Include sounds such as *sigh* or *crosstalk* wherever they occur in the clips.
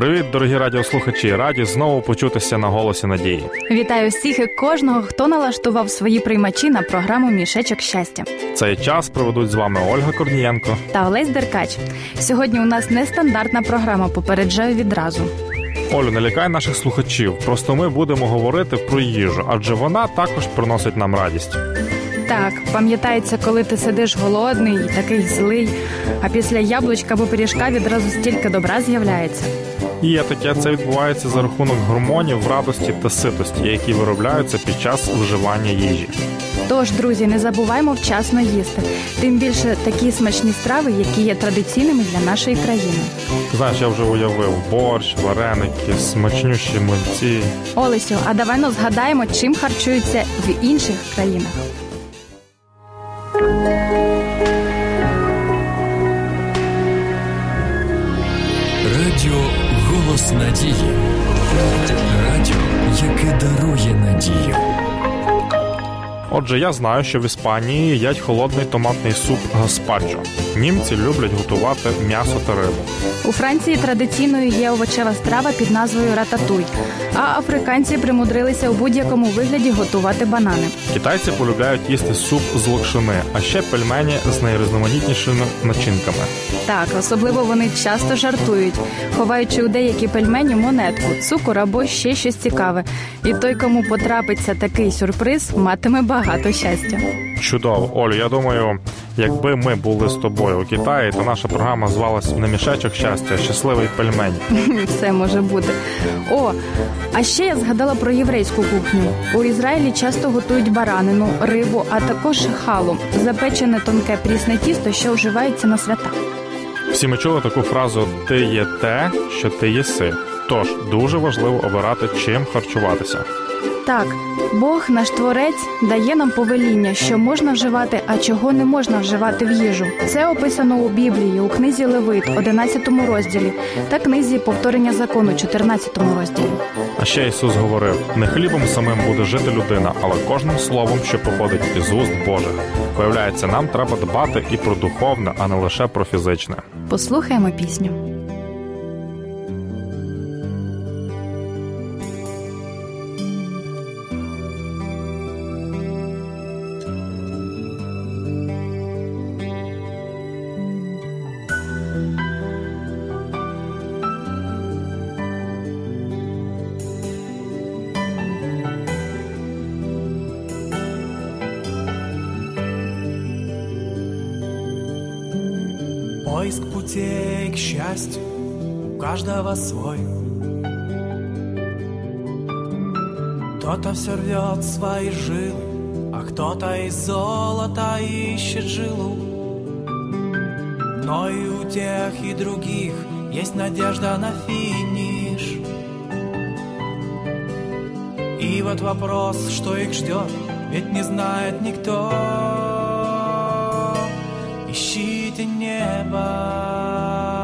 Привіт, дорогі радіослухачі! Раді знову почутися на голосі надії. Вітаю всіх і кожного, хто налаштував свої приймачі на програму Мішечок щастя. Цей час проведуть з вами Ольга Корнієнко та Олесь Деркач. Сьогодні у нас нестандартна програма. Попереджаю відразу. Олю, не лякай наших слухачів. Просто ми будемо говорити про їжу, адже вона також приносить нам радість. Так, пам'ятається, коли ти сидиш голодний, і такий злий, а після яблучка або пиріжка відразу стільки добра з'являється. Є таке, це відбувається за рахунок гормонів, радості та ситості, які виробляються під час вживання їжі. Тож, друзі, не забуваймо вчасно їсти. Тим більше такі смачні страви, які є традиційними для нашої країни. Знаєш, я вже уявив борщ, вареники, смачнющі млинці. Олесю, а давай ну згадаємо, чим харчуються в інших країнах. Надії. Радіо, яке дарує надію. Отже, я знаю, що в Іспанії їдять холодний томатний суп гаспаджо. Німці люблять готувати м'ясо та рибу. У Франції традиційною є овочева страва під назвою рататуй, а африканці примудрилися у будь-якому вигляді готувати банани. Китайці полюбляють їсти суп з локшини, а ще пельмені з найрізноманітнішими начинками. Так, особливо вони часто жартують, ховаючи у деякі пельмені монетку, цукор або ще щось цікаве. І той, кому потрапиться такий сюрприз, матиме багато щастя. Чудово, Олю. Я думаю, якби ми були з тобою у Китаї, то наша програма звалась не мішечок щастя, а щасливий пельмень. *laughs* Все може бути. О, а ще я згадала про єврейську кухню. У Ізраїлі часто готують баранину, рибу, а також халу, запечене тонке прісне тісто, що вживається на свята. Всі ми чули таку фразу Ти є те, що ти єси. Тож дуже важливо обирати чим харчуватися. Так, Бог, наш творець, дає нам повеління, що можна вживати, а чого не можна вживати в їжу. Це описано у Біблії, у книзі Левит, 11 розділі, та книзі повторення закону, 14 розділі. А ще Ісус говорив: не хлібом самим буде жити людина, але кожним словом, що походить із уст Божих. Виявляється, нам треба дбати і про духовне, а не лише про фізичне. Послухаємо пісню. Поиск путей к счастью у каждого свой. Кто-то все рвет свои жилы, а кто-то из золота ищет жилу. Но и у тех, и других есть надежда на финиш. И вот вопрос, что их ждет, ведь не знает никто. защите неба.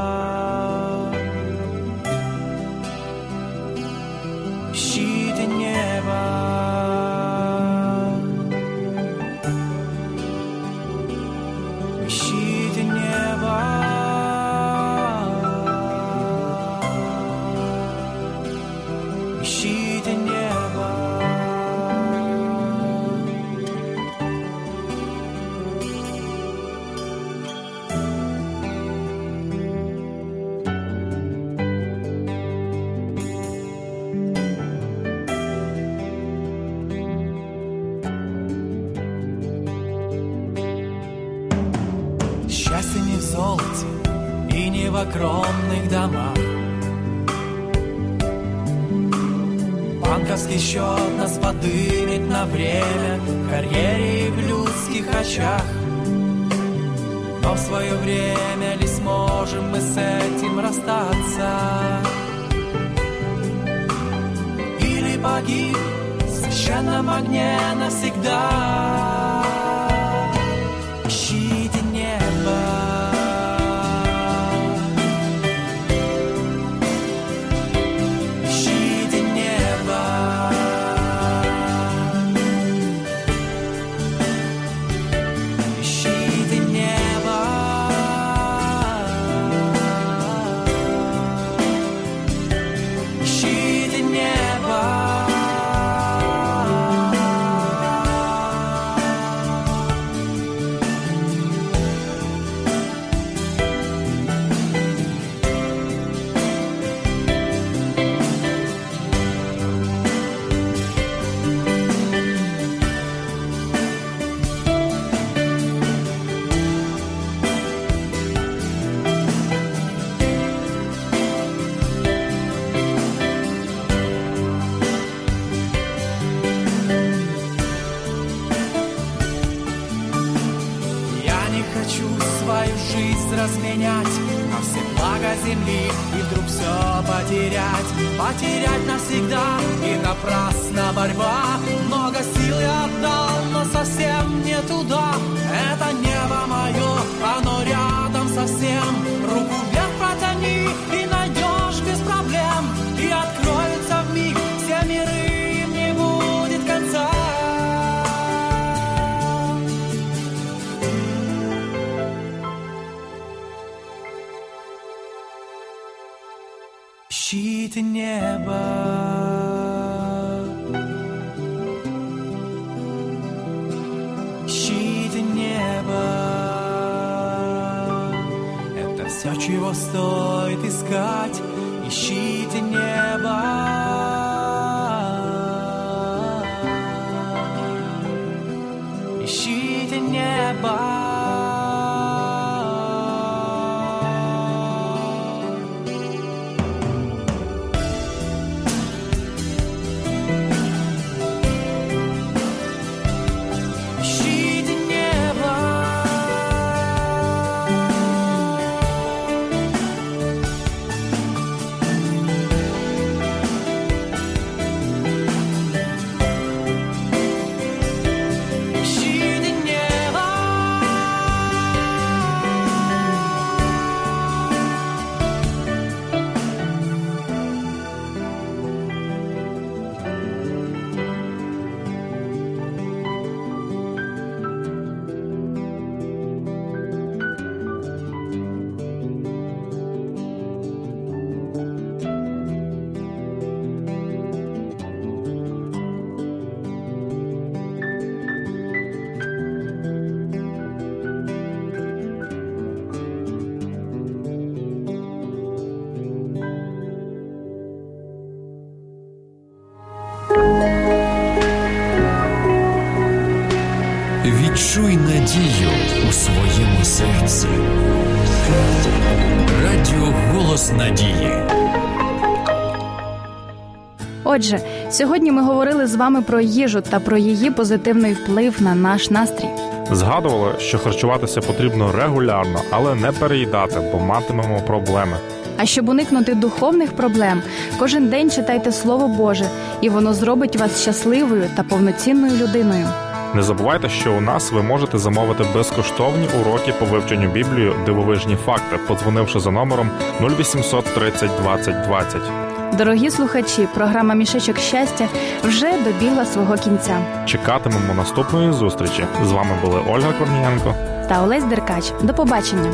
Ищите небо. в огромных домах. Банковский счет нас подымет на время В карьере и в людских очах Но в свое время ли сможем мы с этим расстаться? Или погиб в священном огне навсегда? менять На все блага земли и вдруг все потерять. Потерять навсегда и напрасно борьба. Много сил я отдал, но совсем не туда Это небо мое, оно рядом совсем. Ищите небо. Ищите небо. Это все, чего стоит искать. Ищите небо Відчуй надію у своєму серці. Радіо Голос Надії. Отже, сьогодні ми говорили з вами про їжу та про її позитивний вплив на наш настрій. Згадували, що харчуватися потрібно регулярно, але не переїдати, бо матимемо проблеми. А щоб уникнути духовних проблем, кожен день читайте Слово Боже, і воно зробить вас щасливою та повноцінною людиною. Не забувайте, що у нас ви можете замовити безкоштовні уроки по вивченню Біблії дивовижні факти, подзвонивши за номером 0800 30 20 20. Дорогі слухачі, програма Мішечок щастя вже добігла свого кінця. Чекатимемо наступної зустрічі. З вами були Ольга Корнієнко. Та Олесь Деркач. До побачення.